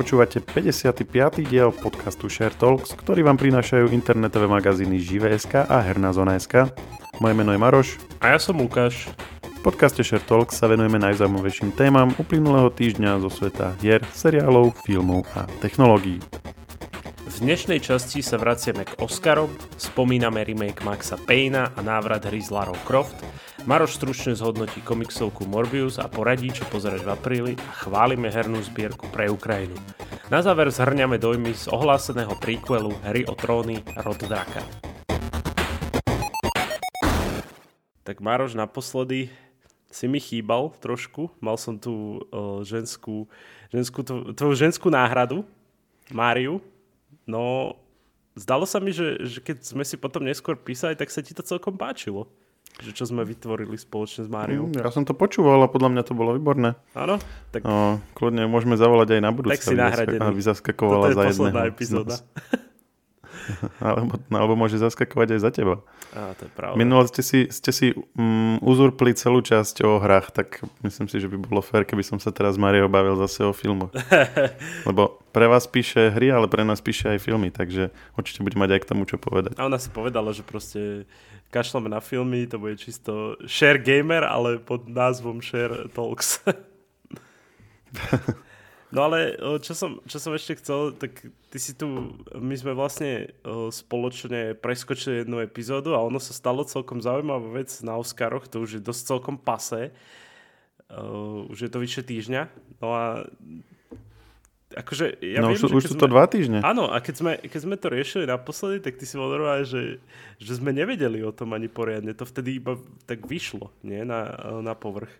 Počúvate 55. diel podcastu Share Talks, ktorý vám prinášajú internetové magazíny Žive.sk a Herná zona.sk. Moje meno je Maroš. A ja som Lukáš. V podcaste Share Talks sa venujeme najzaujímavejším témam uplynulého týždňa zo sveta hier, seriálov, filmov a technológií. Dnešnej časti sa vraciame k Oscarom, spomíname remake Maxa Payna a návrat hry z Lara Croft, Maroš stručne zhodnotí komiksovku Morbius a poradí, čo pozerať v apríli a chválime hernú zbierku pre Ukrajinu. Na záver zhrňame dojmy z ohláseného príquelu Hry o tróny Rod Draka. Tak Maroš, naposledy si mi chýbal trošku. Mal som tu uh, ženskú, ženskú, tvoju ženskú náhradu, Máriu. No, zdalo sa mi, že, že keď sme si potom neskôr písali, tak sa ti to celkom páčilo že čo sme vytvorili spoločne s Máriou. Mm, ja som to počúval a podľa mňa to bolo výborné. Áno? Tak... O, kľudne môžeme zavolať aj na budúce. Tak si nahradený. Aby zaskakovala Toto je za jedného. epizóda. alebo, alebo môže zaskakovať aj za teba. Á, to je pravda. Minule ste si, ste si um, uzurpli celú časť o hrách, tak myslím si, že by bolo fér, keby som sa teraz Mario bavil zase o filmoch. Lebo pre vás píše hry, ale pre nás píše aj filmy, takže určite bude mať aj k tomu čo povedať. A ona si povedala, že proste kašlame na filmy, to bude čisto Share Gamer, ale pod názvom Share Talks. no ale čo som, čo som ešte chcel, tak ty si tu, my sme vlastne spoločne preskočili jednu epizódu a ono sa stalo celkom zaujímavá vec na Oscaroch, to už je dosť celkom pase. Uh, už je to vyše týždňa. No a akože ja no viem, už, už sú to sme, dva týždne. Áno, a keď sme, keď sme to riešili naposledy, tak ty si hovorila, že, že sme nevedeli o tom ani poriadne. To vtedy iba tak vyšlo, nie? Na, na povrch.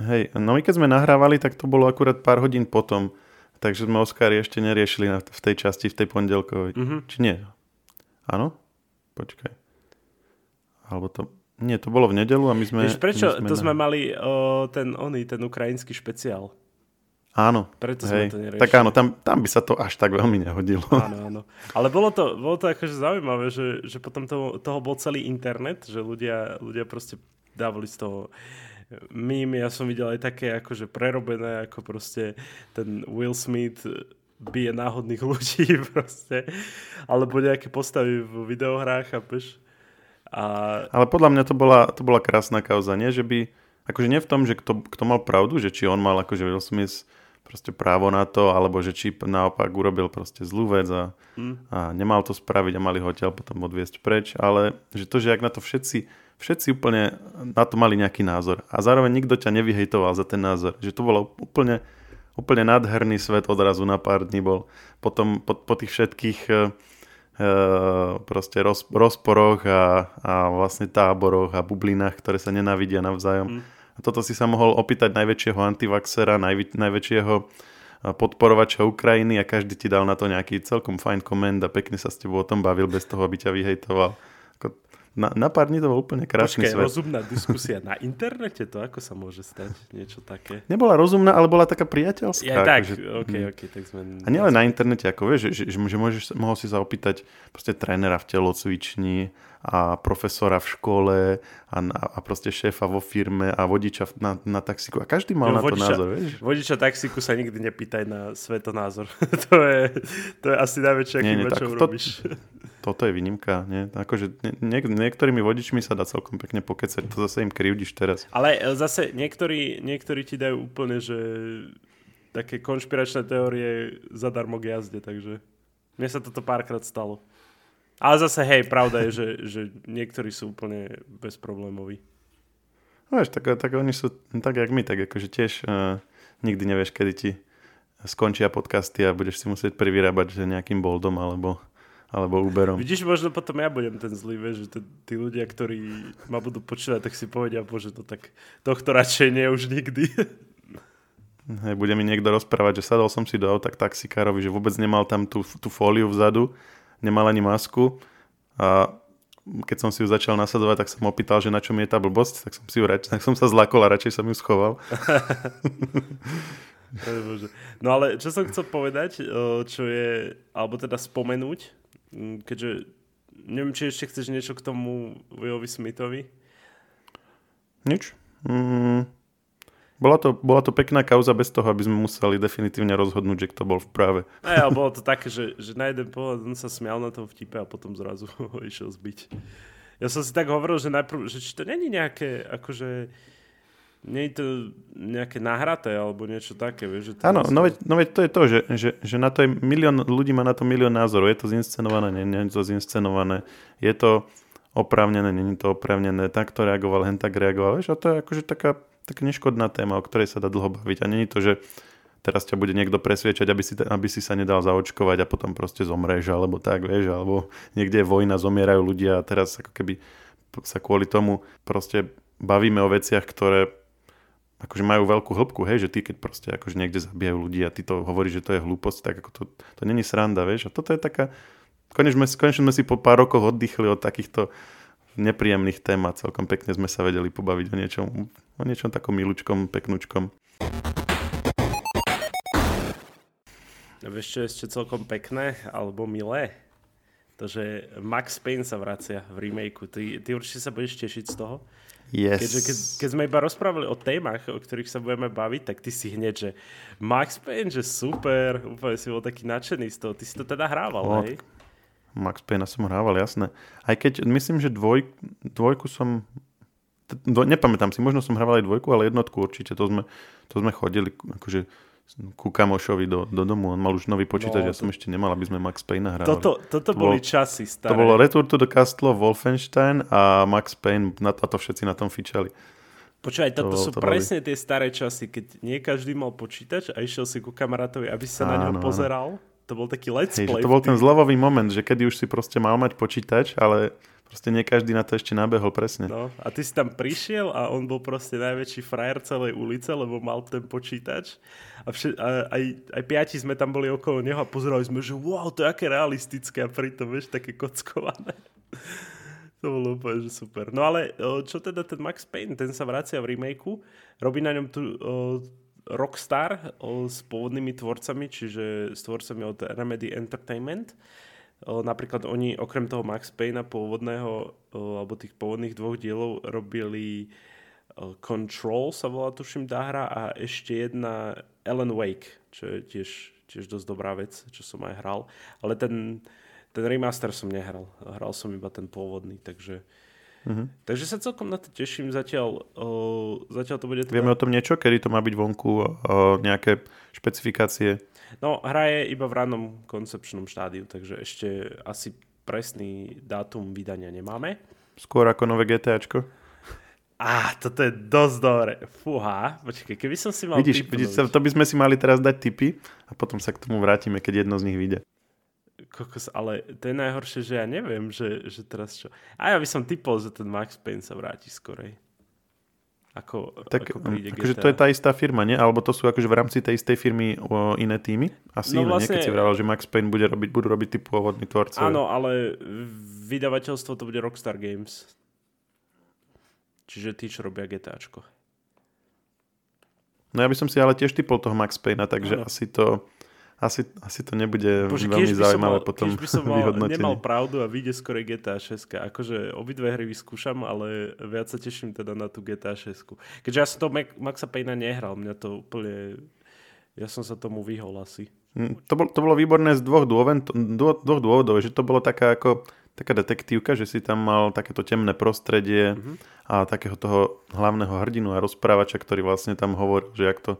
Hej, no my keď sme nahrávali, tak to bolo akurát pár hodín potom. Takže sme Oscary ešte neriešili na, v tej časti, v tej pondelkovej. Mm-hmm. Či nie? Áno? Počkaj. Alebo to... Nie, to bolo v nedelu a my sme... Vieš prečo? My sme to na... sme mali o, ten, oný, ten ukrajinský špeciál. Áno. Preto hej. sme to neriešili. Tak áno, tam, tam by sa to až tak veľmi nehodilo. Áno, áno. Ale bolo to, bolo to akože zaujímavé, že, že potom toho, toho bol celý internet, že ľudia, ľudia proste dávali z toho mými. Ja som videl aj také akože prerobené, ako proste ten Will Smith bije náhodných ľudí proste. Alebo nejaké postavy v videohrách, chápeš? A... Ale podľa mňa to bola, to bola krásna kauza, nie? Že by, akože nie v tom, že kto, kto mal pravdu, že či on mal akože Will Smith proste právo na to, alebo že či naopak urobil proste zlú vec a, mm. a nemal to spraviť a mali ho odtiaľ potom odviesť preč, ale že to, že ak na to všetci, všetci úplne na to mali nejaký názor a zároveň nikto ťa nevyhejtoval za ten názor, že to bolo úplne, úplne nádherný svet odrazu na pár dní bol potom po, po tých všetkých uh, proste roz, rozporoch a, a vlastne táboroch a bublinách, ktoré sa nenávidia navzájom. Mm a toto si sa mohol opýtať najväčšieho antivaxera, najvi, najväčšieho podporovača Ukrajiny a každý ti dal na to nejaký celkom fajn koment a pekne sa s tebou o tom bavil bez toho, aby ťa vyhejtoval. Na, na pár dní to bol úplne krásny Počkej, svet. rozumná diskusia na internete, to ako sa môže stať? Niečo také? Nebola rozumná, ale bola taká priateľská. Ja, tak, že, OK, OK, tak sme... A nielen na internete, ako vieš, že, že, že môžeš, mohol si sa opýtať proste trénera v telocvični a profesora v škole a, a proste šéfa vo firme a vodiča na, na taxiku. A každý mal jo, na to názor, vieš? Vodiča taxiku sa nikdy nepýtaj na svetonázor. to, je, to je asi najväčšia chyba, čo to, robíš. toto je výnimka. Nie? Akože nie, niektorými vodičmi sa dá celkom pekne pokecať, to zase im krivdiš teraz. Ale e, zase niektorí, niektorí ti dajú úplne, že také konšpiračné teórie zadarmo k jazde, takže mne sa toto párkrát stalo. Ale zase, hej, pravda je, že, že niektorí sú úplne bezproblémoví. No vieš, tak, tak oni sú tak, jak my, tak akože tiež uh, nikdy nevieš, kedy ti skončia podcasty a budeš si musieť privyrábať že nejakým boldom alebo alebo Uberom. Vidíš, možno potom ja budem ten zlý, vieš, že tí ľudia, ktorí ma budú počúvať, tak si povedia, bože, to tak tohto radšej nie už nikdy. Hej, bude mi niekto rozprávať, že sadol som si do auta k taxikárovi, že vôbec nemal tam tú, tú fóliu vzadu, nemal ani masku a keď som si ju začal nasledovať, tak som opýtal, že na čom je tá blbosť, tak som si ju tak som sa zlakol a radšej som ju schoval. no ale čo som chcel povedať, čo je, alebo teda spomenúť, keďže neviem, či ešte chceš niečo k tomu Willovi Smithovi? Nič. Mm, bola to, bola to pekná kauza bez toho, aby sme museli definitívne rozhodnúť, že kto bol v práve. A ja, bolo to také, že, že na jeden pohľad on sa smial na tom vtipe a potom zrazu ho išiel zbiť. Ja som si tak hovoril, že najprv, že či to není nejaké, akože, nie je to nejaké nahraté alebo niečo také, vieš? Že Áno, vlastne... no veď, no veď to je to, že, že, že na to je milión, ľudí má na to milión názorov. Je to zinscenované, nie, nie je to zinscenované. Je to oprávnené, nie je to oprávnené. Tak to reagoval, hen tak reagoval. Vieš, a to je akože taká taká neškodná téma, o ktorej sa dá dlho baviť. A není to, že teraz ťa bude niekto presviečať, aby si, aby si sa nedal zaočkovať a potom proste zomreš, alebo tak, vieš, alebo niekde je vojna, zomierajú ľudia a teraz ako keby sa kvôli tomu proste bavíme o veciach, ktoré akože majú veľkú hĺbku, hej, že ty keď proste akože niekde zabijajú ľudí a ty to hovoríš, že to je hlúposť, tak ako to, to není sranda, vieš, a toto je taká, konečne, konečne sme si po pár rokoch oddychli od takýchto nepríjemných tém a celkom pekne sme sa vedeli pobaviť o niečom, o niečom takom milučkom, peknúčkom. Vieš čo ešte celkom pekné alebo milé? To, že Max Payne sa vracia v remakeu. Ty, ty určite sa budeš tešiť z toho? Yes. Keďže keď, keď sme iba rozprávali o témach, o ktorých sa budeme baviť, tak ty si hneď, že Max Payne, že super, úplne si bol taký nadšený z toho. Ty si to teda hrával, no, hej? Max Payne som hrával, jasné. Aj keď myslím, že dvoj, dvojku som... Do, nepamätám si, možno som hrával aj dvojku, ale jednotku určite. To sme, to sme chodili akože ku kamošovi do, do domu. On mal už nový počítač, no, ja to... som ešte nemal, aby sme Max Payne hrávali. Toto, toto to boli bol, časy staré. To bolo Return to the Castle, Wolfenstein a Max Payne, na to, a to všetci na tom fičali. Počúvaj, toto to, sú to presne boli. tie staré časy, keď nie každý mal počítač a išiel si ku kamarátovi, aby sa Áno. na ňo pozeral. To bol taký let's Hej, play. to bol ten zlovový moment, že kedy už si proste mal mať počítač, ale proste nie každý na to ešte nabehol presne. No, a ty si tam prišiel a on bol proste najväčší frajer celej ulice, lebo mal ten počítač. A, vše, a aj, aj piati sme tam boli okolo neho a pozerali sme, že wow, to je aké realistické a pritom, vieš, také kockované. to bolo úplne že super. No ale čo teda ten Max Payne, ten sa vracia v remakeu, robí na ňom tu Rockstar s pôvodnými tvorcami, čiže s tvorcami od Remedy Entertainment. Napríklad oni okrem toho Max Payna pôvodného, alebo tých pôvodných dvoch dielov robili Control sa volá, tuším, tá hra a ešte jedna Alan Wake, čo je tiež, tiež dosť dobrá vec, čo som aj hral. Ale ten, ten remaster som nehral. Hral som iba ten pôvodný, takže Uh-huh. Takže sa celkom na to teším. Zatiaľ, uh, zatiaľ to bude... Teda... Vieme o tom niečo? Kedy to má byť vonku? Uh, nejaké špecifikácie? No, hra je iba v rannom koncepčnom štádiu, takže ešte asi presný dátum vydania nemáme. Skôr ako nové GTAčko? Á, toto je dosť dobré. Fúha, počkej, keby som si mal Vidíš, vidíš, to by sme si mali teraz dať tipy a potom sa k tomu vrátime, keď jedno z nich vyjde kokos, ale to je najhoršie, že ja neviem, že, že teraz čo. A ja by som typol, že ten Max Payne sa vráti skorej. Ako, tak, ako príde akože to je tá istá firma, nie? Alebo to sú akože v rámci tej istej firmy o iné týmy? Asi no iné, vlastne, nie? Keď si vravel, že Max Payne bude robiť, budú robiť tí pôvodní tvorcovia. Áno, ale vydavateľstvo to bude Rockstar Games. Čiže tí, čo robia GTAčko. No ja by som si ale tiež typol toho Max Payna, takže ano. asi to asi, asi to nebude Bože, veľmi zaujímavé mal, potom by som mal, nemal pravdu a vyjde skôr GTA 6. Akože obidve hry vyskúšam, ale viac sa teším teda na tú GTA 6. Keďže ja som to Maxa Payna nehral, mňa to úplne... Ja som sa tomu vyhol asi. Hm, to, bol, to bolo výborné z dvoch, dôven, dvo, dvoch dôvodov, že to bolo taká ako taká detektívka, že si tam mal takéto temné prostredie mm-hmm. a takého toho hlavného hrdinu a rozprávača, ktorý vlastne tam hovoril, že jak to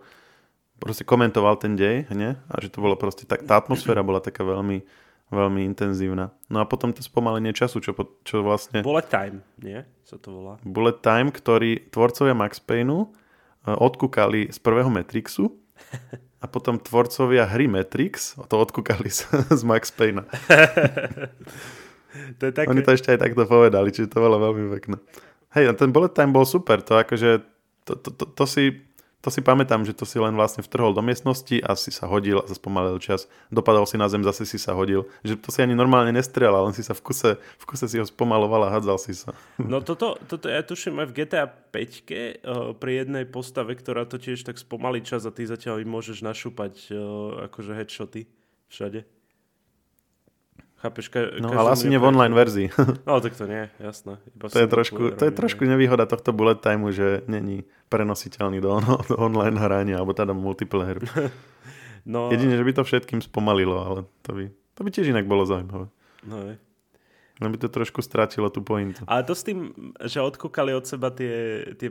proste komentoval ten dej, nie? A že to bolo proste tak, tá atmosféra bola taká veľmi, veľmi intenzívna. No a potom to spomalenie času, čo, čo vlastne... Bullet Time, nie? Sa to volá. Bullet Time, ktorý tvorcovia Max Payne odkúkali z prvého Matrixu a potom tvorcovia hry Matrix to odkúkali z, z Max Payne. to je také... Oni to ešte aj takto povedali, čiže to bolo veľmi pekné. Hej, ten Bullet Time bol super, to akože to, to, to, to si to si pamätám, že to si len vlastne vtrhol do miestnosti a si sa hodil a zase pomalil čas. Dopadol si na zem, zase si sa hodil. Že to si ani normálne nestrieľal, len si sa v kuse, v kuse si ho spomaloval a hádzal si sa. No toto, toto ja tuším aj v GTA 5 uh, eh, pri jednej postave, ktorá to tiež tak spomalí čas a ty zatiaľ im môžeš našúpať uh, akože headshoty všade. Chápeš? Ka- no ale asi nie v online verzii. no tak to nie, jasné. Iba to, je trošku, to je trošku nevýhoda tohto bullet timeu, že není prenositeľný do, no, do online hrania, alebo teda multiplayer. no, Jedine, že by to všetkým spomalilo, ale to by, to by tiež inak bolo zaujímavé. No je. Len by to trošku strátilo tú pointu. Ale to s tým, že odkúkali od seba tie, tie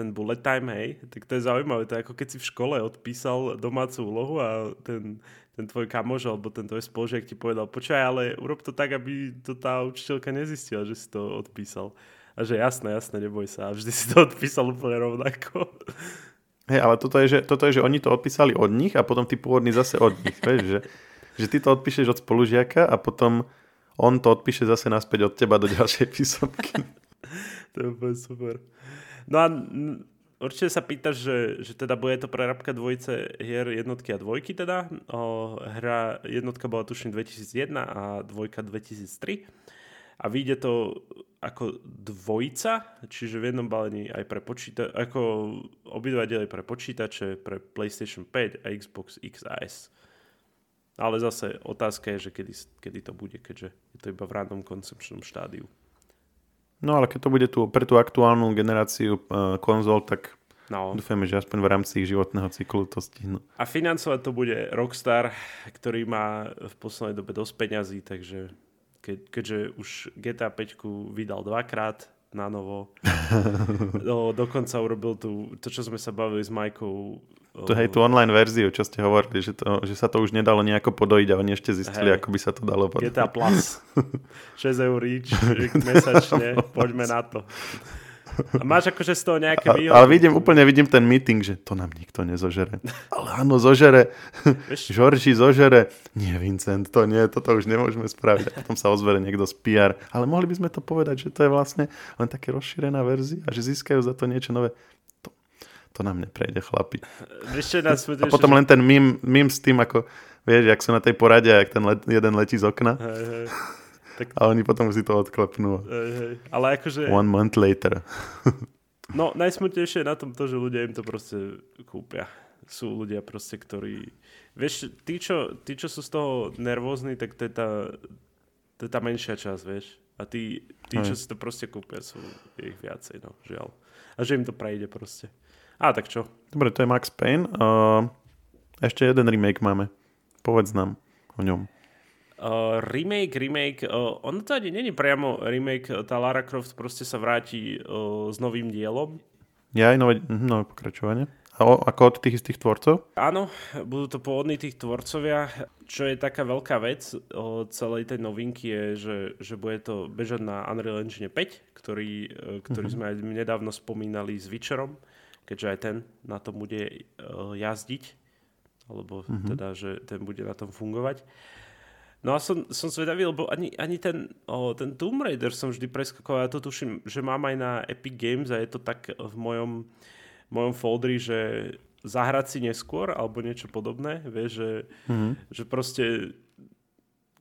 ten bullet time, hej, tak to je zaujímavé. To je ako keď si v škole odpísal domácu úlohu a ten, ten tvoj kamož alebo ten tvoj spolužiak ti povedal, počkaj, ale urob to tak, aby to tá učiteľka nezistila, že si to odpísal. A že jasné, jasné, neboj sa. A vždy si to odpísal úplne rovnako. Hej, ale toto je, že, toto je, že oni to odpísali od nich a potom tí pôvodní zase od nich. Vieš, že, že ty to odpíšeš od spolužiaka a potom on to odpíše zase naspäť od teba do ďalšej písomky. to je úplne super. No a určite sa pýtaš, že, že teda bude to prerabka dvojice hier jednotky a dvojky teda. O, hra jednotka bola tuším 2001 a dvojka 2003. A vyjde to ako dvojica, čiže v jednom balení aj pre počítač, ako obidva diely pre počítače, pre PlayStation 5 a Xbox X a S. Ale zase otázka je, že kedy, kedy to bude, keďže je to iba v random koncepčnom štádiu. No ale keď to bude tu, pre tú aktuálnu generáciu uh, konzol, tak no. dúfame, že aspoň v rámci ich životného cyklu to stihnú. A financovať to bude Rockstar, ktorý má v poslednej dobe dosť peňazí, takže keď, keďže už GTA 5 vydal dvakrát na novo, no, dokonca urobil tu, to, čo sme sa bavili s Majkou, tu, hej, tú online verziu, čo ste hovorili, že, to, že sa to už nedalo nejako podojiť a oni ešte zistili, hej. ako by sa to dalo podojiť. GTA Plus. 6 eur each mesačne, poďme na to. A máš akože z toho nejaké výhody? Ale vidím, úplne vidím ten meeting, že to nám nikto nezožere. Ale áno, zožere. Žorži zožere. Nie, Vincent, to nie, toto už nemôžeme spraviť. A potom sa ozvere niekto z PR. Ale mohli by sme to povedať, že to je vlastne len také rozšírená verzia a že získajú za to niečo nové to nám neprejde, chlapi. Ešte nás a potom len ten mím, mím s tým, ako, vieš, jak sú na tej porade, jak ten let, jeden letí z okna. Hej, hej. Tak... A oni potom si to odklepnú. Hej, hej. Ale akože... One month later. no, najsmutnejšie je na tom to, že ľudia im to proste kúpia. Sú ľudia proste, ktorí... Vieš, tí čo, tí, čo sú z toho nervózni, tak to je tá, to je tá menšia časť, vieš. A tí, tí čo si to proste kúpia, sú ich viacej, no, žiaľ. A že im to prejde proste. A tak čo? Dobre, to je Max Payne. Uh, ešte jeden remake máme. Povedz nám o ňom. Uh, remake, remake, uh, ono to ani není priamo remake, tá Lara Croft proste sa vráti uh, s novým dielom. Ja aj nové, mhm, nové pokračovanie. A o, ako od tých istých tvorcov? Áno, budú to pôvodní tých tvorcovia. Čo je taká veľká vec o celej tej novinky je, že, že bude to bežať na Unreal Engine 5, ktorý, ktorý mm-hmm. sme aj nedávno spomínali s Witcherom keďže aj ten na tom bude uh, jazdiť, alebo mm-hmm. teda, že ten bude na tom fungovať. No a som, som zvedavý, lebo ani, ani ten, oh, ten Tomb Raider som vždy preskakoval, ja to tuším, že mám aj na Epic Games a je to tak v mojom, mojom foldri, že zahrať si neskôr alebo niečo podobné, vieš, že, mm-hmm. že proste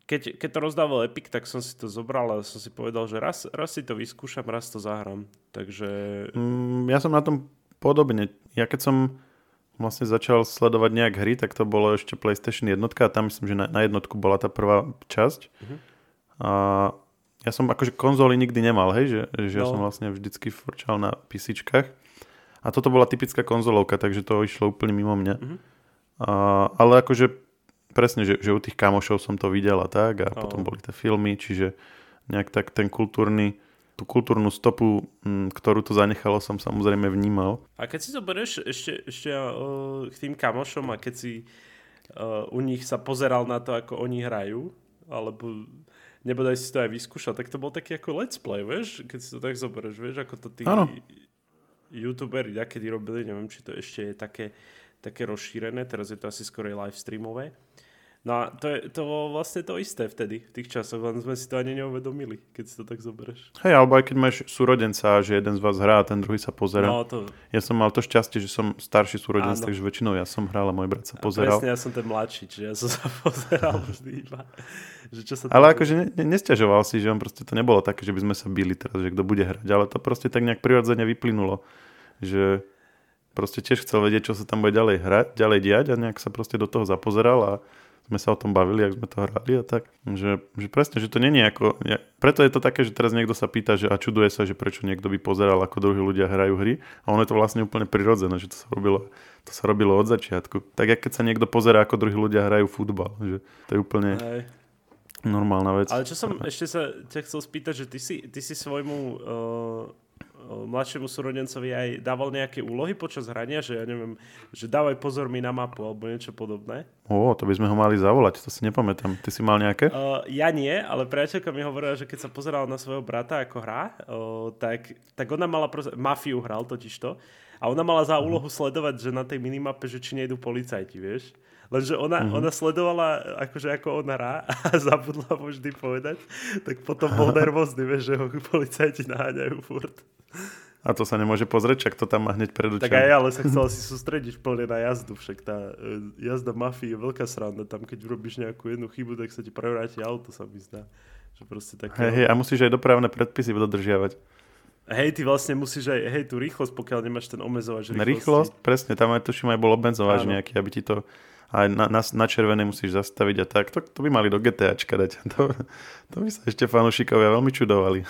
keď, keď to rozdával Epic, tak som si to zobral a som si povedal, že raz, raz si to vyskúšam, raz to zahrám. Takže... Mm, ja som na tom podobne. Ja keď som vlastne začal sledovať nejak hry, tak to bolo ešte PlayStation 1 a tam myslím, že na, na jednotku bola tá prvá časť. Uh-huh. A ja som akože konzoly nikdy nemal, hej, že, že no. ja som vlastne vždycky forčal na PCčkách. A toto bola typická konzolovka, takže to išlo úplne mimo mňa. Uh-huh. A, ale akože presne, že, že u tých kamošov som to videl a tak a oh. potom boli tie filmy, čiže nejak tak ten kultúrny tú kultúrnu stopu, mm, ktorú to zanechalo, som samozrejme vnímal. A keď si to bereš ešte, ešte uh, k tým kamošom a keď si uh, u nich sa pozeral na to, ako oni hrajú, alebo nebodaj si to aj vyskúšal, tak to bol taký ako let's play, vieš? Keď si to tak zoberieš, vieš, ako to tí ano. youtuberi kedy robili, neviem, či to ešte je také, také rozšírené, teraz je to asi skoro live streamové. No a to je to vlastne to isté vtedy, v tých časoch, len sme si to ani neuvedomili, keď si to tak zoberieš. Hej, alebo aj keď máš súrodenca, že jeden z vás hrá a ten druhý sa pozera. No, to... Ja som mal to šťastie, že som starší súrodenec, takže väčšinou ja som hral a môj brat sa pozeral. A presne, ja som ten mladší, čiže ja som sa pozeral vždy iba. Že čo sa ale akože ne, ne, nestiažoval si, že on proste to nebolo také, že by sme sa bili teraz, že kto bude hrať, ale to proste tak nejak prirodzene vyplynulo, že proste tiež chcel vedieť, čo sa tam bude ďalej hrať, ďalej diať a nejak sa proste do toho zapozeral a sme sa o tom bavili, ak sme to hrali a tak. Že, že presne, že to není ako... Ja, preto je to také, že teraz niekto sa pýta že, a čuduje sa, že prečo niekto by pozeral, ako druhí ľudia hrajú hry. A ono je to vlastne úplne prirodzené, že to sa robilo, to sa robilo od začiatku. Tak jak keď sa niekto pozera, ako druhí ľudia hrajú futbal. Že to je úplne... Hej. Normálna vec. Ale čo som ešte sa ťa chcel spýtať, že ty si, ty si svojmu uh mladšiemu súrodencovi aj dával nejaké úlohy počas hrania, že ja neviem, že dávaj pozor mi na mapu alebo niečo podobné? Ó, to by sme ho mali zavolať, to si nepamätám. Ty si mal nejaké? Uh, ja nie, ale priateľka mi hovorila, že keď sa pozeral na svojho brata ako hrá, uh, tak, tak ona mala, proste, mafiu hral totižto, a ona mala za úlohu sledovať, že na tej minimape, že či nejdu policajti, vieš. Lenže ona, mm-hmm. ona sledovala, akože ako ona hrá a zabudla mu vždy povedať, tak potom bol nervózny, vieš, že ho policajti naháňajú furt. A to sa nemôže pozrieť, čak to tam má hneď pred očami. Tak aj ale sa chcel si sústrediť plne na jazdu, však tá e, jazda mafii je veľká sranda, tam keď urobíš nejakú jednu chybu, tak sa ti prevráti auto, sa mi zdá. Že proste také... Hej, hej, a musíš aj dopravné predpisy dodržiavať. Hej, ty vlastne musíš aj, hej, tú rýchlosť, pokiaľ nemáš ten omezovač rýchlosti. Rýchlosť, presne, tam aj tuším aj bol omezovač nejaký, aby ti to aj na, na, na červené musíš zastaviť a tak. To, to by mali do GTAčka dať. To, to by sa ešte fanúšikovia veľmi čudovali.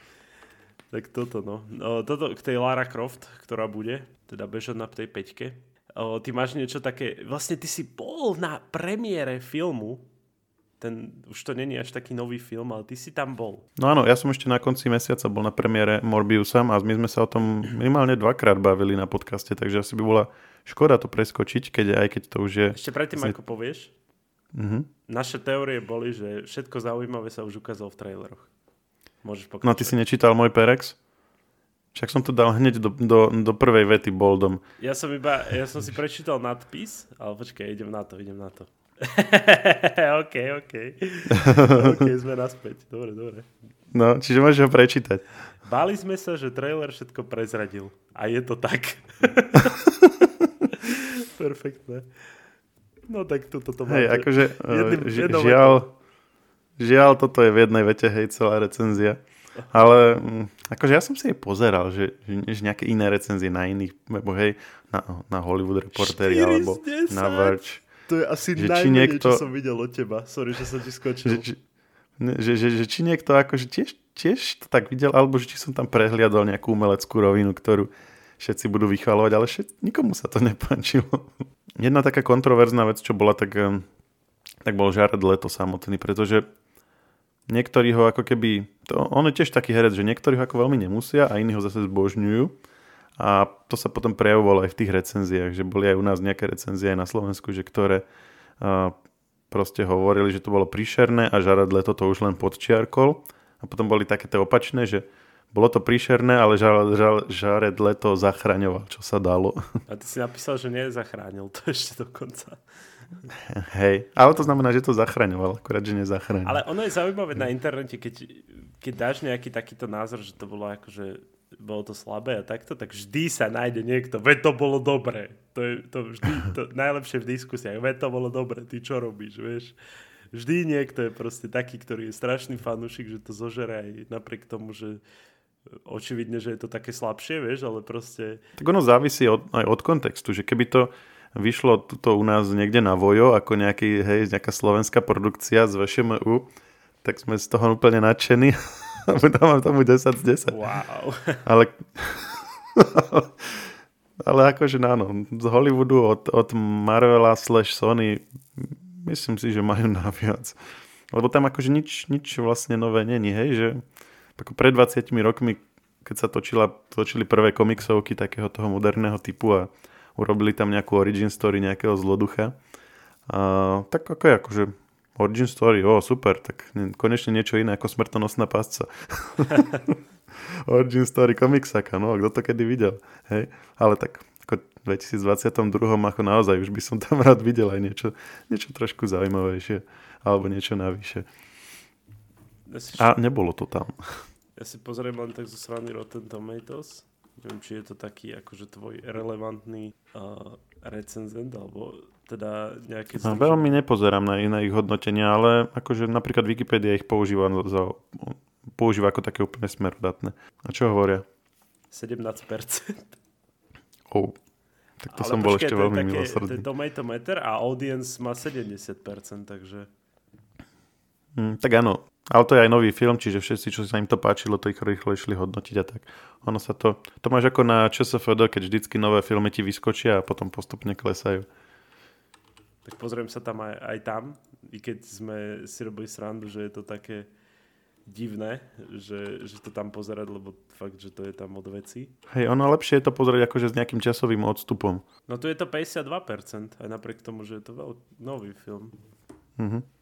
tak toto no. O, toto k tej Lara Croft, ktorá bude, teda bežať na tej peťke. O, ty máš niečo také, vlastne ty si bol na premiére filmu ten, už to není až taký nový film, ale ty si tam bol. No áno, ja som ešte na konci mesiaca bol na premiére Morbiusa a my sme sa o tom minimálne dvakrát bavili na podcaste, takže asi by bola škoda to preskočiť, keď aj keď to už je... Ešte predtým, ako povieš, mm-hmm. naše teórie boli, že všetko zaujímavé sa už ukázalo v traileroch. Môžeš pokračovať. No ty si nečítal môj Perex? Však som to dal hneď do, do, do prvej vety boldom. Ja som iba, ja som si prečítal nadpis, ale počkaj, idem na to, idem na to. OK, OK. OK, sme naspäť. Dobre, dobre. No, čiže môžeš ho prečítať. Báli sme sa, že trailer všetko prezradil. A je to tak. Perfektné. No tak toto to Hej, akože jedným, ži, žiaľ, žiaľ, toto je v jednej vete, hej, celá recenzia. Ale mm, akože ja som si jej pozeral, že, že nejaké iné recenzie na iných, nebo hej, na, na Hollywood Reportery alebo na Verge to je asi že najmenej, niekto... čo som videl od teba. Sorry, že som ti skočil. Že, že, že, že či niekto akože tiež, tiež to tak videl, alebo že či som tam prehliadol nejakú umeleckú rovinu, ktorú všetci budú vychvalovať, ale všet, nikomu sa to nepáčilo. Jedna taká kontroverzná vec, čo bola, tak, tak bol Jared Leto samotný, pretože niektorí ho ako keby, to, on je tiež taký herec, že niektorí ho ako veľmi nemusia a iní ho zase zbožňujú a to sa potom prejavovalo aj v tých recenziách, že boli aj u nás nejaké recenzie aj na Slovensku, že ktoré uh, proste hovorili, že to bolo príšerné a Jared Leto to už len podčiarkol. A potom boli také tie opačné, že bolo to príšerné, ale Jared Leto zachraňoval, čo sa dalo. A ty si napísal, že nezachránil to ešte dokonca. Hej, ale to znamená, že to zachraňoval, akurát, že nezachraňoval. Ale ono je zaujímavé na internete, keď, keď dáš nejaký takýto názor, že to bolo akože bolo to slabé a takto, tak vždy sa nájde niekto, veď to bolo dobre. To je to vždy to najlepšie v diskusiách, veď to bolo dobre, ty čo robíš, vieš. Vždy niekto je proste taký, ktorý je strašný fanúšik, že to zožere aj napriek tomu, že očividne, že je to také slabšie, vieš, ale proste... Tak ono závisí od, aj od kontextu, že keby to vyšlo tuto u nás niekde na vojo, ako nejaký, hej, nejaká slovenská produkcia z VŠMU, tak sme z toho úplne nadšení Dávam tomu 10 z 10. Wow. Ale, ale akože áno, z Hollywoodu od, od Marvela slash Sony myslím si, že majú naviac. Lebo tam akože nič, nič vlastne nové není, hej, že ako pred 20 rokmi, keď sa točila, točili prvé komiksovky takého toho moderného typu a urobili tam nejakú origin story nejakého zloducha, a, tak ako je akože Origin story, o super, tak konečne niečo iné ako smrtonosná pásca. Origin story komiksaka, no kto to kedy videl, hej? Ale tak ako v 2022 ako naozaj už by som tam rád videl aj niečo, niečo trošku zaujímavejšie alebo niečo navyše. Ja A nebolo to tam. Ja si pozriem len tak zo strany Rotten Tomatoes. Neviem, či je to taký akože tvoj relevantný uh, recenzent, alebo teda nejaké... No, veľmi nepozerám na iné ich hodnotenia, ale akože napríklad Wikipedia ich používa, za, používa ako také úplne smerodatné. A čo hovoria? 17%. Oh. Tak to Ale som počkej, bol ešte veľmi také, milosrdný. To je tomato meter a audience má 70%, takže... Mm, tak áno, ale to je aj nový film, čiže všetci, čo sa im to páčilo, to ich rýchlo išli hodnotiť a tak. Ono sa to... To máš ako na ČSFD, keď vždycky nové filmy ti vyskočia a potom postupne klesajú. Tak pozriem sa tam aj, aj tam, i keď sme si robili srandu, že je to také divné, že, že to tam pozerať, lebo fakt, že to je tam od veci. Hej, ono lepšie je to pozerať akože s nejakým časovým odstupom. No tu je to 52%, aj napriek tomu, že je to veľ... nový film. Mhm.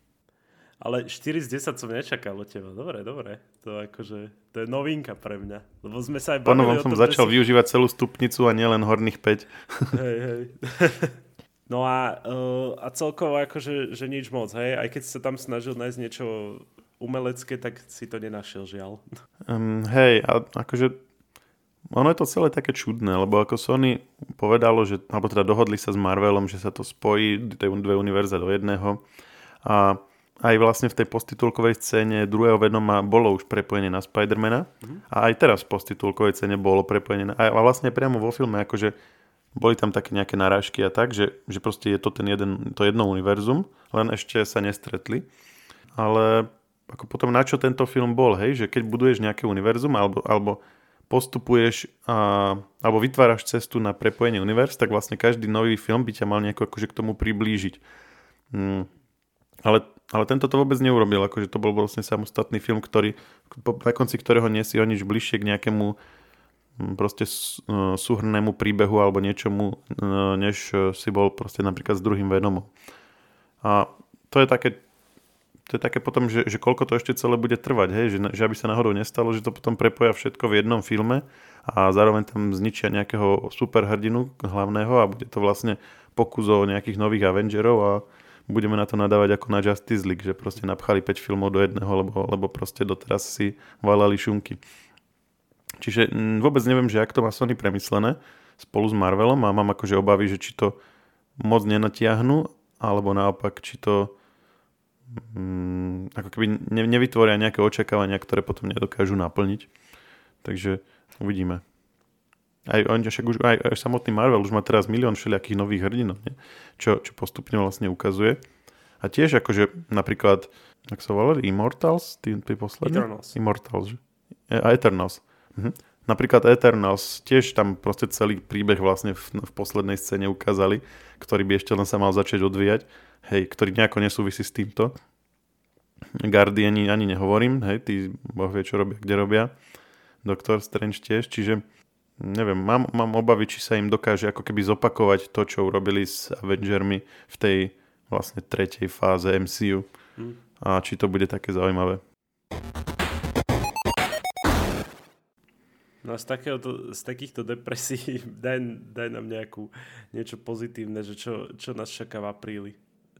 Ale 4 z 10 som nečakal od teba. Dobre, dobre. To, akože, to je novinka pre mňa. Lebo sme sa aj bavili Ponovom som tom, začal si... využívať celú stupnicu a nielen horných 5. Hej, hej. no a, uh, a celkovo akože že nič moc, hej. Aj keď sa tam snažil nájsť niečo umelecké, tak si to nenašiel, žiaľ. Um, hej, a akože ono je to celé také čudné, lebo ako Sony povedalo, že, alebo teda dohodli sa s Marvelom, že sa to spojí, tie dve univerza do jedného. A aj vlastne v tej postitulkovej scéne druhého Venoma bolo už prepojenie na Spidermana mm-hmm. a aj teraz v postitulkovej scéne bolo prepojenie na, a vlastne priamo vo filme akože boli tam také nejaké narážky a tak, že, že proste je to ten jeden, to jedno univerzum, len ešte sa nestretli. Ale ako potom na čo tento film bol, hej, že keď buduješ nejaké univerzum alebo, alebo postupuješ a, alebo vytváraš cestu na prepojenie univerz, tak vlastne každý nový film by ťa mal nejako akože k tomu priblížiť. Hmm. Ale, ale tento to vôbec neurobil, akože to bol vlastne samostatný film, ktorý, na konci ktorého nie si o nič bližšie k nejakému hm, proste e, súhrnému príbehu alebo niečomu, e, než si bol proste napríklad s druhým Venomom. A to je také to je také potom, že, že koľko to ešte celé bude trvať, hej? Že, že aby sa náhodou nestalo, že to potom prepoja všetko v jednom filme a zároveň tam zničia nejakého superhrdinu hlavného a bude to vlastne pokus o nejakých nových Avengerov a budeme na to nadávať ako na Justice League, že proste napchali 5 filmov do jedného, lebo, lebo proste doteraz si valali šunky. Čiže m, mm, vôbec neviem, že ak to má Sony premyslené spolu s Marvelom a mám akože obavy, že či to moc nenatiahnu, alebo naopak, či to mm, ako keby ne, nevytvoria nejaké očakávania, ktoré potom nedokážu naplniť. Takže uvidíme. Aj, on, však už, aj, aj samotný Marvel už má teraz milión všelijakých nových hrdinov, nie? Čo, čo postupne vlastne ukazuje. A tiež akože napríklad, ak sa volali, Immortals, tí, tí poslední? Eternals. Immortals, že? E, a Eternals. Mhm. Napríklad Eternals, tiež tam proste celý príbeh vlastne v, v poslednej scéne ukázali, ktorý by ešte len sa mal začať odvíjať hej, ktorý nejako nesúvisí s týmto. Guardiani ani nehovorím, hej, tí boh vie, čo robia, kde robia. Doktor Strange tiež, čiže neviem, mám, mám obavy, či sa im dokáže ako keby zopakovať to, čo urobili s Avengermi v tej vlastne tretej fáze MCU. Hmm. A či to bude také zaujímavé. No a z, takéhoto, z takýchto depresí daj, daj nám nejakú, niečo pozitívne, že čo, čo nás čaká v apríli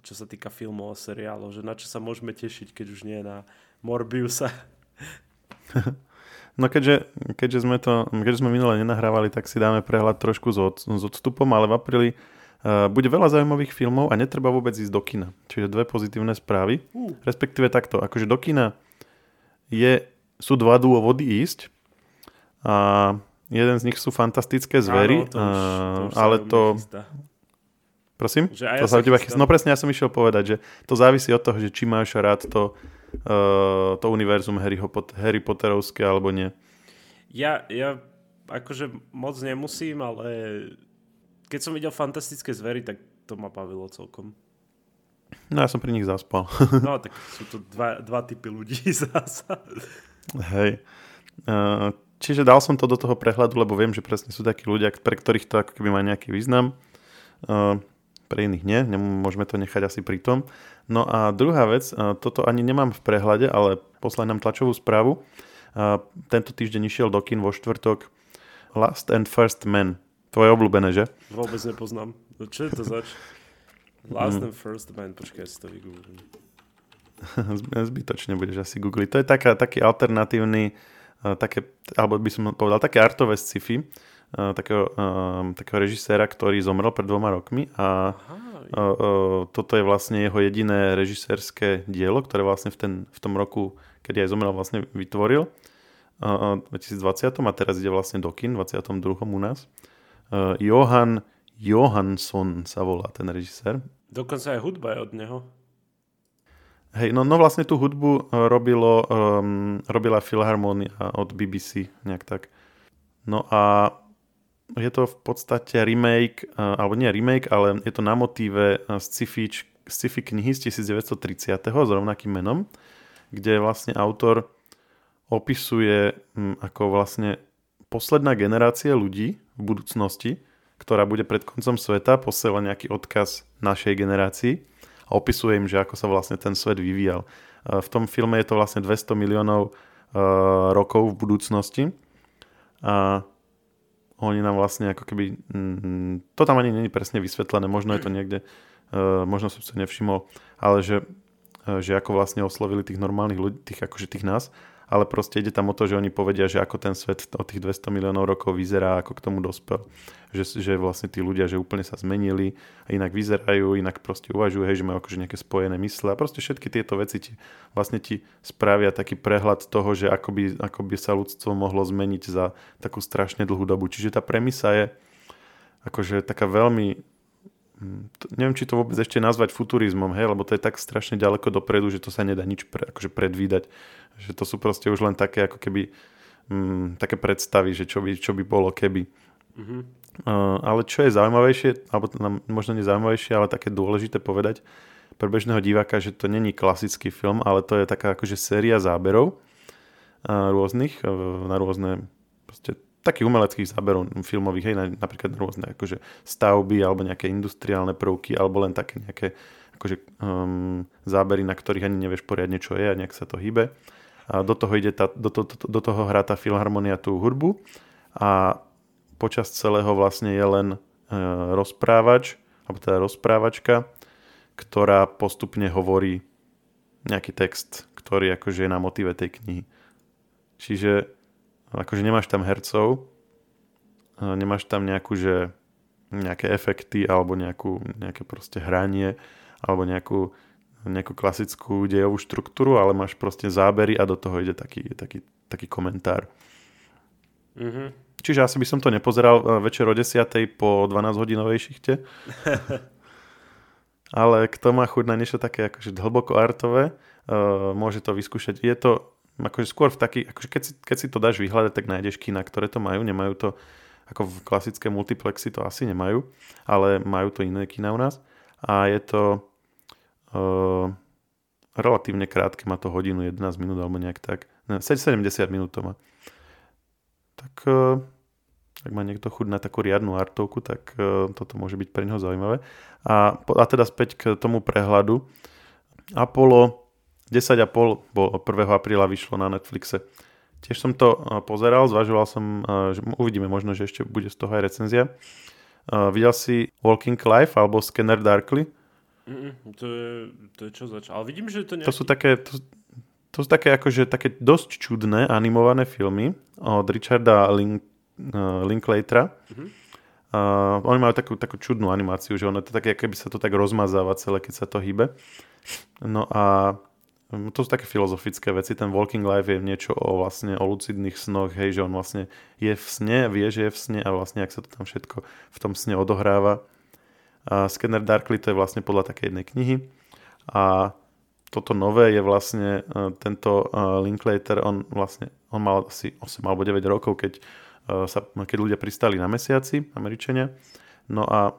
čo sa týka filmov a seriálov, že na čo sa môžeme tešiť, keď už nie na Morbiusa. No keďže, keďže, sme to, keďže sme minule nenahrávali, tak si dáme prehľad trošku s, od, s odstupom, ale v apríli uh, bude veľa zaujímavých filmov a netreba vôbec ísť do kina. Čiže dve pozitívne správy. Uh. Respektíve takto, akože do kina je, sú dva dôvody ísť a jeden z nich sú fantastické zvery, Áno, to už, to už ale to, Prosím? Že aj to ja sa teba chystám. No presne, ja som išiel povedať, že to závisí od toho, že či máš rád to, to univerzum Harry, Harry Potterovské alebo nie. Ja, ja akože moc nemusím, ale keď som videl fantastické zvery, tak to ma bavilo celkom. No ja som pri nich zaspal. no tak sú to dva, dva typy ľudí zasa. Hej. Uh, čiže dal som to do toho prehľadu, lebo viem, že presne sú takí ľudia, pre ktorých to ako keby má nejaký význam. Pre iných nie, môžeme to nechať asi pri tom. No a druhá vec, toto ani nemám v prehľade, ale poslali nám tlačovú správu. Tento týždeň išiel do kin vo štvrtok Last and First Man. Tvoje obľúbené, že? Vôbec nepoznám. No čo je to zač? Last mm. and First Man, počkaj, si to vygooglím. Zbytočne budeš asi googliť. To je taká, taký alternatívny, také, alebo by som povedal, také artové sci-fi, takého, uh, takého režiséra, ktorý zomrel pred dvoma rokmi a uh, uh, toto je vlastne jeho jediné režisérske dielo, ktoré vlastne v, ten, v tom roku, kedy aj zomrel, vlastne vytvoril uh, 2020 a teraz ide vlastne do kin, 22. u nás. Johan Johansson sa volá ten režisér. Dokonca aj hudba je od neho. Hej, no, no vlastne tú hudbu robilo, um, robila Filharmonia od BBC, nejak tak. No a je to v podstate remake, alebo nie remake, ale je to na motíve sci-fi, sci-fi knihy z 1930. s rovnakým menom, kde vlastne autor opisuje ako vlastne posledná generácia ľudí v budúcnosti, ktorá bude pred koncom sveta, posiela nejaký odkaz našej generácii a opisuje im, že ako sa vlastne ten svet vyvíjal. V tom filme je to vlastne 200 miliónov rokov v budúcnosti a oni nám vlastne ako keby, mm, to tam ani není presne vysvetlené, možno je to niekde, možno som sa nevšimol, ale že, že ako vlastne oslovili tých normálnych ľudí, tých akože tých nás ale proste ide tam o to, že oni povedia, že ako ten svet od tých 200 miliónov rokov vyzerá, ako k tomu dospel. Že, že vlastne tí ľudia, že úplne sa zmenili inak vyzerajú, inak proste uvažujú, hej, že majú akože nejaké spojené mysle a proste všetky tieto veci ti vlastne ti spravia taký prehľad toho, že ako by, ako by sa ľudstvo mohlo zmeniť za takú strašne dlhú dobu. Čiže tá premisa je akože taká veľmi neviem, či to vôbec ešte nazvať futurizmom, hej, lebo to je tak strašne ďaleko dopredu, že to sa nedá nič pre, akože predvídať. Že to sú proste už len také ako keby mm, také predstavy, že čo by, čo by bolo keby. Mm-hmm. Uh, ale čo je zaujímavejšie, alebo možno nezaujímavejšie, ale také dôležité povedať pre bežného diváka, že to není klasický film, ale to je taká akože séria záberov uh, rôznych, uh, na rôzne proste takých umeleckých záberov filmových, hej, na, napríklad na rôzne akože stavby alebo nejaké industriálne prvky alebo len také nejaké akože, um, zábery, na ktorých ani nevieš poriadne, čo je a nejak sa to hýbe. A do toho, ide tá, do, to, do toho hrá tá filharmonia tú hudbu a počas celého vlastne je len e, rozprávač, alebo teda rozprávačka, ktorá postupne hovorí nejaký text, ktorý akože je na motive tej knihy. Čiže akože nemáš tam hercov, e, nemáš tam nejakú, že nejaké efekty alebo nejakú, nejaké proste hranie alebo nejakú nejakú klasickú dejovú štruktúru, ale máš proste zábery a do toho ide taký, taký, taký komentár. Mm-hmm. Čiže asi by som to nepozeral eh, večer o 10. po 12 hodinovej šichte. ale kto má chuť na niečo také akože hlboko artové, uh, môže to vyskúšať. Je to akože skôr v taký, akože keď, si, keď si to dáš vyhľadať, tak nájdeš kina, ktoré to majú. Nemajú to, ako v klasické multiplexy to asi nemajú, ale majú to iné kina u nás. A je to Uh, relatívne krátke, má to hodinu, 11 minút alebo nejak tak. Ne, 70 minút to má. Tak uh, ak má niekto chuť na takú riadnu artovku, tak uh, toto môže byť pre neho zaujímavé. A, a teda späť k tomu prehľadu. Apollo 10,5 bol 1. apríla vyšlo na Netflixe. Tiež som to pozeral, zvažoval som, že uvidíme možno, že ešte bude z toho aj recenzia. Videl si Walking Life alebo Scanner Darkly? Mm, to, je, to je čo zač. Ale vidím, že to nejaký... To sú také, to, to sú také akože také dosť čudné animované filmy od Richarda Link, uh, Linklatera. Mm-hmm. Uh, oni majú takú, takú čudnú animáciu, že ono to také, keby sa to tak rozmazáva celé, keď sa to hýbe. No a to sú také filozofické veci. Ten Walking Life je niečo o vlastne o lucidných snoch, hej, že on vlastne je v sne, vie, že je v sne a vlastne ak sa to tam všetko v tom sne odohráva, Scanner Darkly to je vlastne podľa takej jednej knihy a toto nové je vlastne e, tento e, Linklater, on vlastne on mal asi 8 alebo 9 rokov, keď, e, sa, keď ľudia pristali na mesiaci, Američania. No a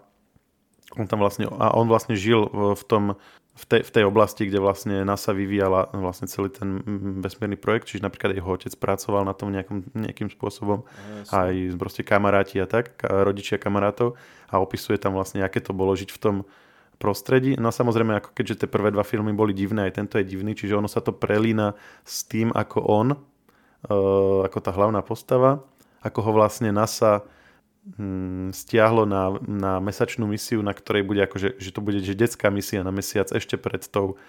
on tam vlastne, a on vlastne žil v tom v tej, v tej oblasti, kde vlastne NASA vyvíjala vlastne celý ten vesmírny projekt, čiže napríklad jeho otec pracoval na tom nejakom, nejakým spôsobom, yes. aj proste kamaráti a tak, rodičia kamarátov a opisuje tam vlastne, aké to bolo žiť v tom prostredí. No a samozrejme, ako keďže tie prvé dva filmy boli divné, aj tento je divný, čiže ono sa to prelína s tým, ako on, uh, ako tá hlavná postava, ako ho vlastne NASA stiahlo na, na mesačnú misiu, na ktorej bude akože, že to bude že detská misia na mesiac ešte pred tou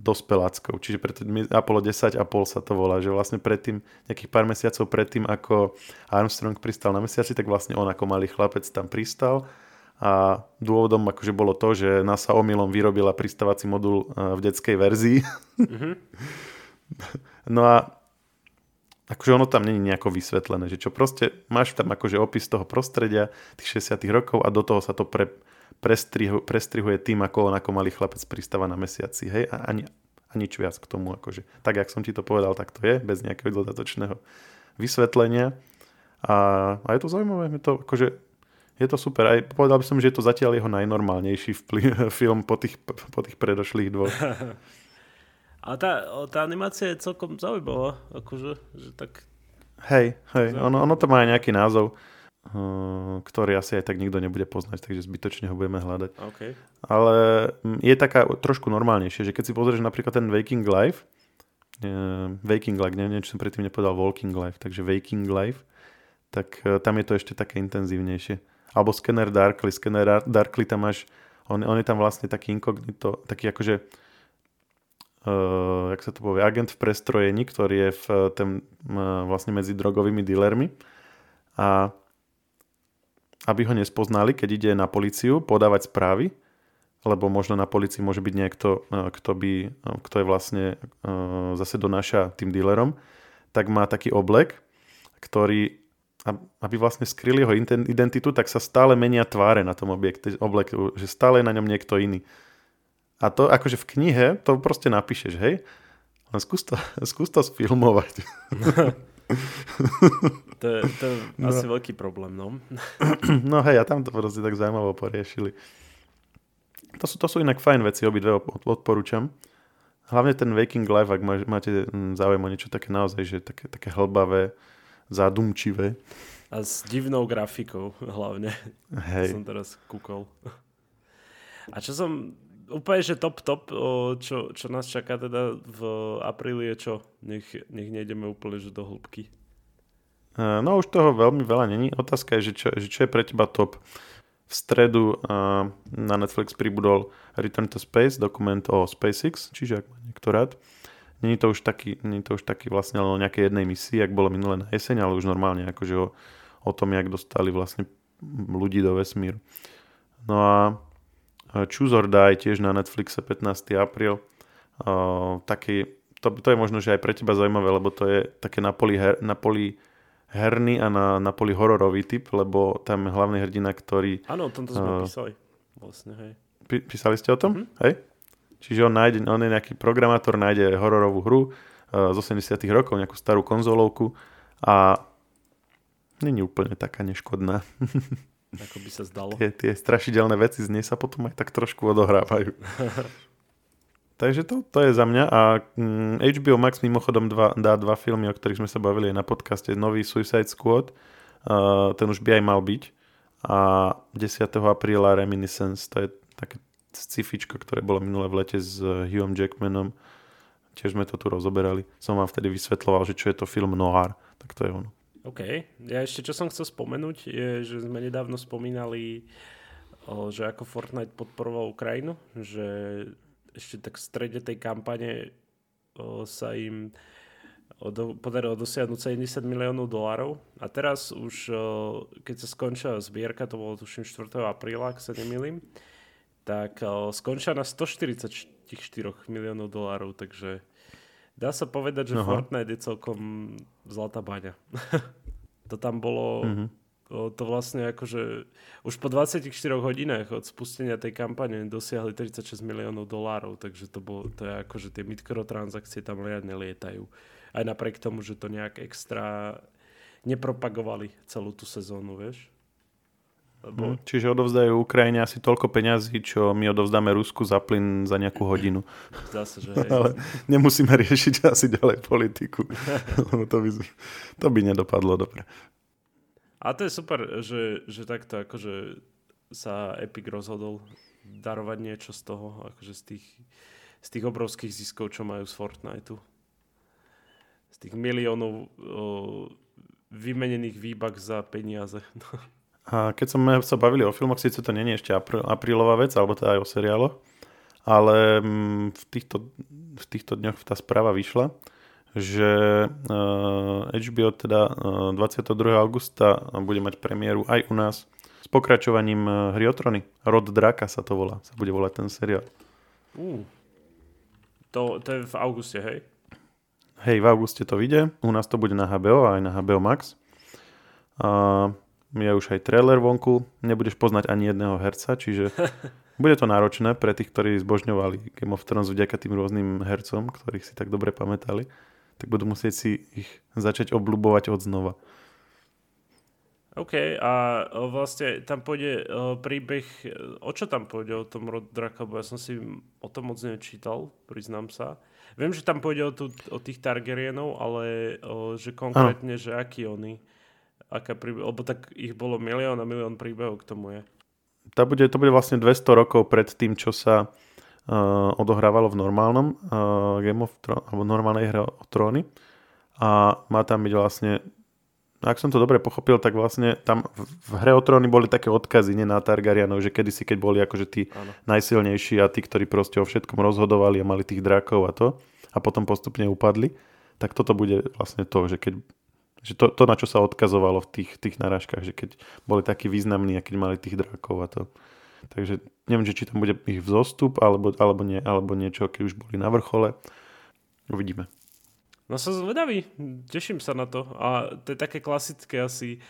dospeláckou. Čiže pred Apollo 10 a pol sa to volá, že vlastne predtým, nejakých pár mesiacov predtým, ako Armstrong pristal na mesiaci, tak vlastne on ako malý chlapec tam pristal a dôvodom akože bolo to, že NASA omylom vyrobila pristávací modul e, v detskej verzii. Mm-hmm. no a akože ono tam není nejako vysvetlené, že čo proste máš tam akože opis toho prostredia tých 60 rokov a do toho sa to pre, prestrihu, prestrihuje tým, ako on ako malý chlapec pristáva na mesiaci, hej, a ani, a nič viac k tomu, akože tak, jak som ti to povedal, tak to je, bez nejakého dodatočného vysvetlenia a, a je to zaujímavé, je to akože je to super. Aj povedal by som, že je to zatiaľ jeho najnormálnejší film po tých, po tých predošlých dvoch. A tá, tá animácia je celkom zaujímavá, akože, že tak... Hej, hej, ono, ono to má aj nejaký názov, uh, ktorý asi aj tak nikto nebude poznať, takže zbytočne ho budeme hľadať. Okay. Ale mm, je taká trošku normálnejšie, že keď si pozrieš napríklad ten Waking Life, Waking Life, neviem, či som predtým nepovedal Walking Life, takže Waking Life, tak uh, tam je to ešte také intenzívnejšie. Alebo Scanner Darkly, Scanner Darkly tam máš, on, on je tam vlastne taký inkognito, taký akože uh, jak sa to povie, agent v prestrojení, ktorý je v, ten, uh, vlastne medzi drogovými dealermi a aby ho nespoznali, keď ide na policiu podávať správy, lebo možno na policii môže byť niekto, kto, by, kto je vlastne uh, zase donáša tým dealerom, tak má taký oblek, ktorý, aby vlastne skryli jeho identitu, tak sa stále menia tváre na tom objekte, obleku, že stále je na ňom niekto iný. A to akože v knihe to proste napíšeš, hej? Len skús to, skús to sfilmovať. to, je, to je no. asi veľký problém, no. no hej, a tam to proste tak zaujímavo poriešili. To sú, to sú inak fajn veci, obidve odporúčam. Hlavne ten Waking Life, ak máte mm, záujem o niečo také naozaj, že také, také hlbavé, zadumčivé. A s divnou grafikou hlavne. Hej. Som teraz kúkol. A čo som úplne, že top, top, čo, čo nás čaká teda v apríli je čo? Nech, nech nejdeme úplne že do hĺbky. No už toho veľmi veľa není. Otázka je, že čo, že čo je pre teba top. V stredu uh, na Netflix pribudol Return to Space, dokument o SpaceX, čiže ak má niekto rád. Není to už taký, není to už taký vlastne len o nejakej jednej misii, ak bolo minulé na jeseň, ale už normálne akože o, o tom, jak dostali vlastne ľudí do vesmíru. No a Choose or Die tiež na Netflixe 15. apríl. Uh, taký, to, to je možno, že aj pre teba zaujímavé, lebo to je také na poli, her, na poli herný a na, na poli hororový typ, lebo tam je hlavný hrdina, ktorý... Áno, o tomto sme uh, písali. Vlastne, hej. Pí, písali ste o tom? Mm-hmm. Hej? Čiže on, nájde, on je nejaký programátor, nájde hororovú hru uh, z 80 rokov, nejakú starú konzolovku a není úplne taká neškodná. Ako by sa zdalo. Tie, tie strašidelné veci z nej sa potom aj tak trošku odohrávajú. Takže to, to je za mňa a mm, HBO Max mimochodom dva, dá dva filmy, o ktorých sme sa bavili aj na podcaste. Nový Suicide Squad, uh, ten už by aj mal byť. A 10. apríla Reminiscence, to je také scifičko, ktoré bolo minulé v lete s Hughom Jackmanom. Tiež sme to tu rozoberali. Som vám vtedy vysvetloval, že čo je to film noir. Tak to je ono. OK. Ja ešte, čo som chcel spomenúť, je, že sme nedávno spomínali, že ako Fortnite podporoval Ukrajinu, že ešte tak v strede tej kampane sa im do, podarilo dosiahnuť 70 miliónov dolárov. A teraz už, keď sa skončila zbierka, to bolo tuším 4. apríla, ak sa nemýlim, tak skončila na 144 miliónov dolárov, takže Dá sa povedať, že Aha. Fortnite je celkom zlatá baňa. to tam bolo... Mm-hmm. To vlastne akože už po 24 hodinách od spustenia tej kampane dosiahli 36 miliónov dolárov, takže to, bolo, to je akože tie mikrotransakcie tam riadne lietajú. Aj napriek tomu, že to nejak extra nepropagovali celú tú sezónu, vieš. Lebo... Hm, čiže odovzdajú Ukrajine asi toľko peňazí, čo my odovzdáme Rusku za plyn za nejakú hodinu. Zase, že Ale nemusíme riešiť asi ďalej politiku. to, by, to by nedopadlo dobre. A to je super, že, že takto akože sa Epic rozhodol darovať niečo z toho, akože z tých, z tých obrovských ziskov, čo majú z Fortniteu. Z tých miliónov o, vymenených výbak za peniaze. A keď sme sa bavili o filmoch, síce to je ešte apr- aprílová vec, alebo teda aj o seriáloch, ale mm, v týchto, v týchto dňoch tá správa vyšla, že HBO teda 22. augusta bude mať premiéru aj u nás s pokračovaním hry o trony. Rod Draka sa to volá, sa bude volať ten seriál. Uh, to, to je v auguste, hej? Hej, v auguste to vyjde, u nás to bude na HBO aj na HBO Max. A je už aj trailer vonku, nebudeš poznať ani jedného herca, čiže bude to náročné pre tých, ktorí zbožňovali Game of Thrones vďaka tým rôznym hercom, ktorých si tak dobre pamätali, tak budú musieť si ich začať obľubovať od znova. OK, a vlastne tam pôjde príbeh, o čo tam pôjde o tom rod draka, bo ja som si o tom moc nečítal, priznám sa. Viem, že tam pôjde o, tú, o tých Targaryenov, ale o, že konkrétne, ano. že akí oni, aká príbeh, lebo tak ich bolo milión a milión príbehov k tomu je. To bude, to bude vlastne 200 rokov pred tým, čo sa uh, odohrávalo v normálnom uh, Game of Thrones, alebo normálnej hre o tróny. A má tam byť vlastne ak som to dobre pochopil, tak vlastne tam v hre o tróny boli také odkazy nie na Targaryenov, že kedysi, keď boli akože tí ano. najsilnejší a tí, ktorí proste o všetkom rozhodovali a mali tých drakov a to a potom postupne upadli, tak toto bude vlastne to, že keď že to, to, na čo sa odkazovalo v tých, tých narážkach, že keď boli takí významní a keď mali tých drakov a to. Takže neviem, že či tam bude ich vzostup alebo, alebo, nie, alebo niečo, keď už boli na vrchole. Uvidíme. No som zvedavý, teším sa na to. A to je také klasické asi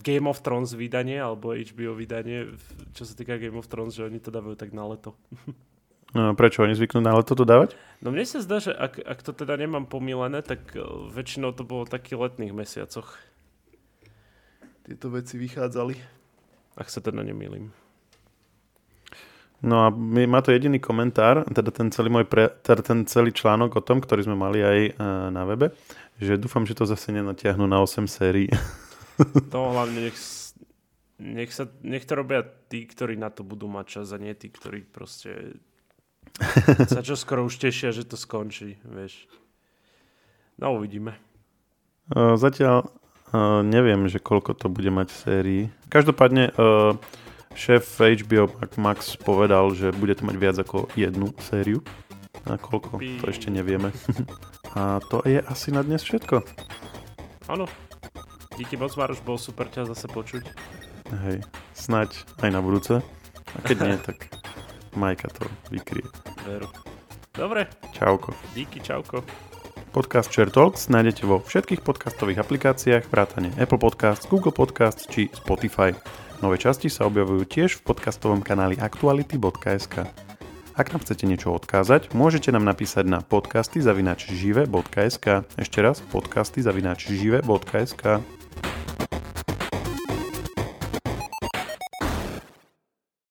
Game of Thrones vydanie, alebo HBO vydanie, čo sa týka Game of Thrones, že oni to dávajú tak na leto. No, prečo oni zvyknú na leto to dávať? No mne sa zdá, že ak, ak to teda nemám pomílené, tak e, väčšinou to bolo v takých letných mesiacoch. Tieto veci vychádzali. Ak sa teda nemýlim. No a má to jediný komentár, teda ten celý, môj pre, teda ten celý článok o tom, ktorý sme mali aj e, na webe, že dúfam, že to zase nenatiahnu na 8 sérií. To hlavne nech, nech, sa, nech to robia tí, ktorí na to budú mať čas a nie tí, ktorí proste sa čo skoro už tešia, že to skončí, vieš. No uvidíme. Uh, zatiaľ uh, neviem, že koľko to bude mať sérií. Každopádne uh, šéf HBO Max povedal, že bude to mať viac ako jednu sériu. A koľko, to ešte nevieme. A to je asi na dnes všetko. Áno. Díky moc, Maroš, bol super ťa zase počuť. Hej, snaď aj na budúce. A keď nie, tak Majka to vykrie. Veru. Dobre. Čauko. Díky, čauko. Podcast Share Talks nájdete vo všetkých podcastových aplikáciách, vrátane Apple Podcasts, Google Podcasts či Spotify. Nové časti sa objavujú tiež v podcastovom kanáli aktuality.sk. Ak nám chcete niečo odkázať, môžete nám napísať na podcasty zavinačžive.sk. Ešte raz, podcasty zavinačžive.sk.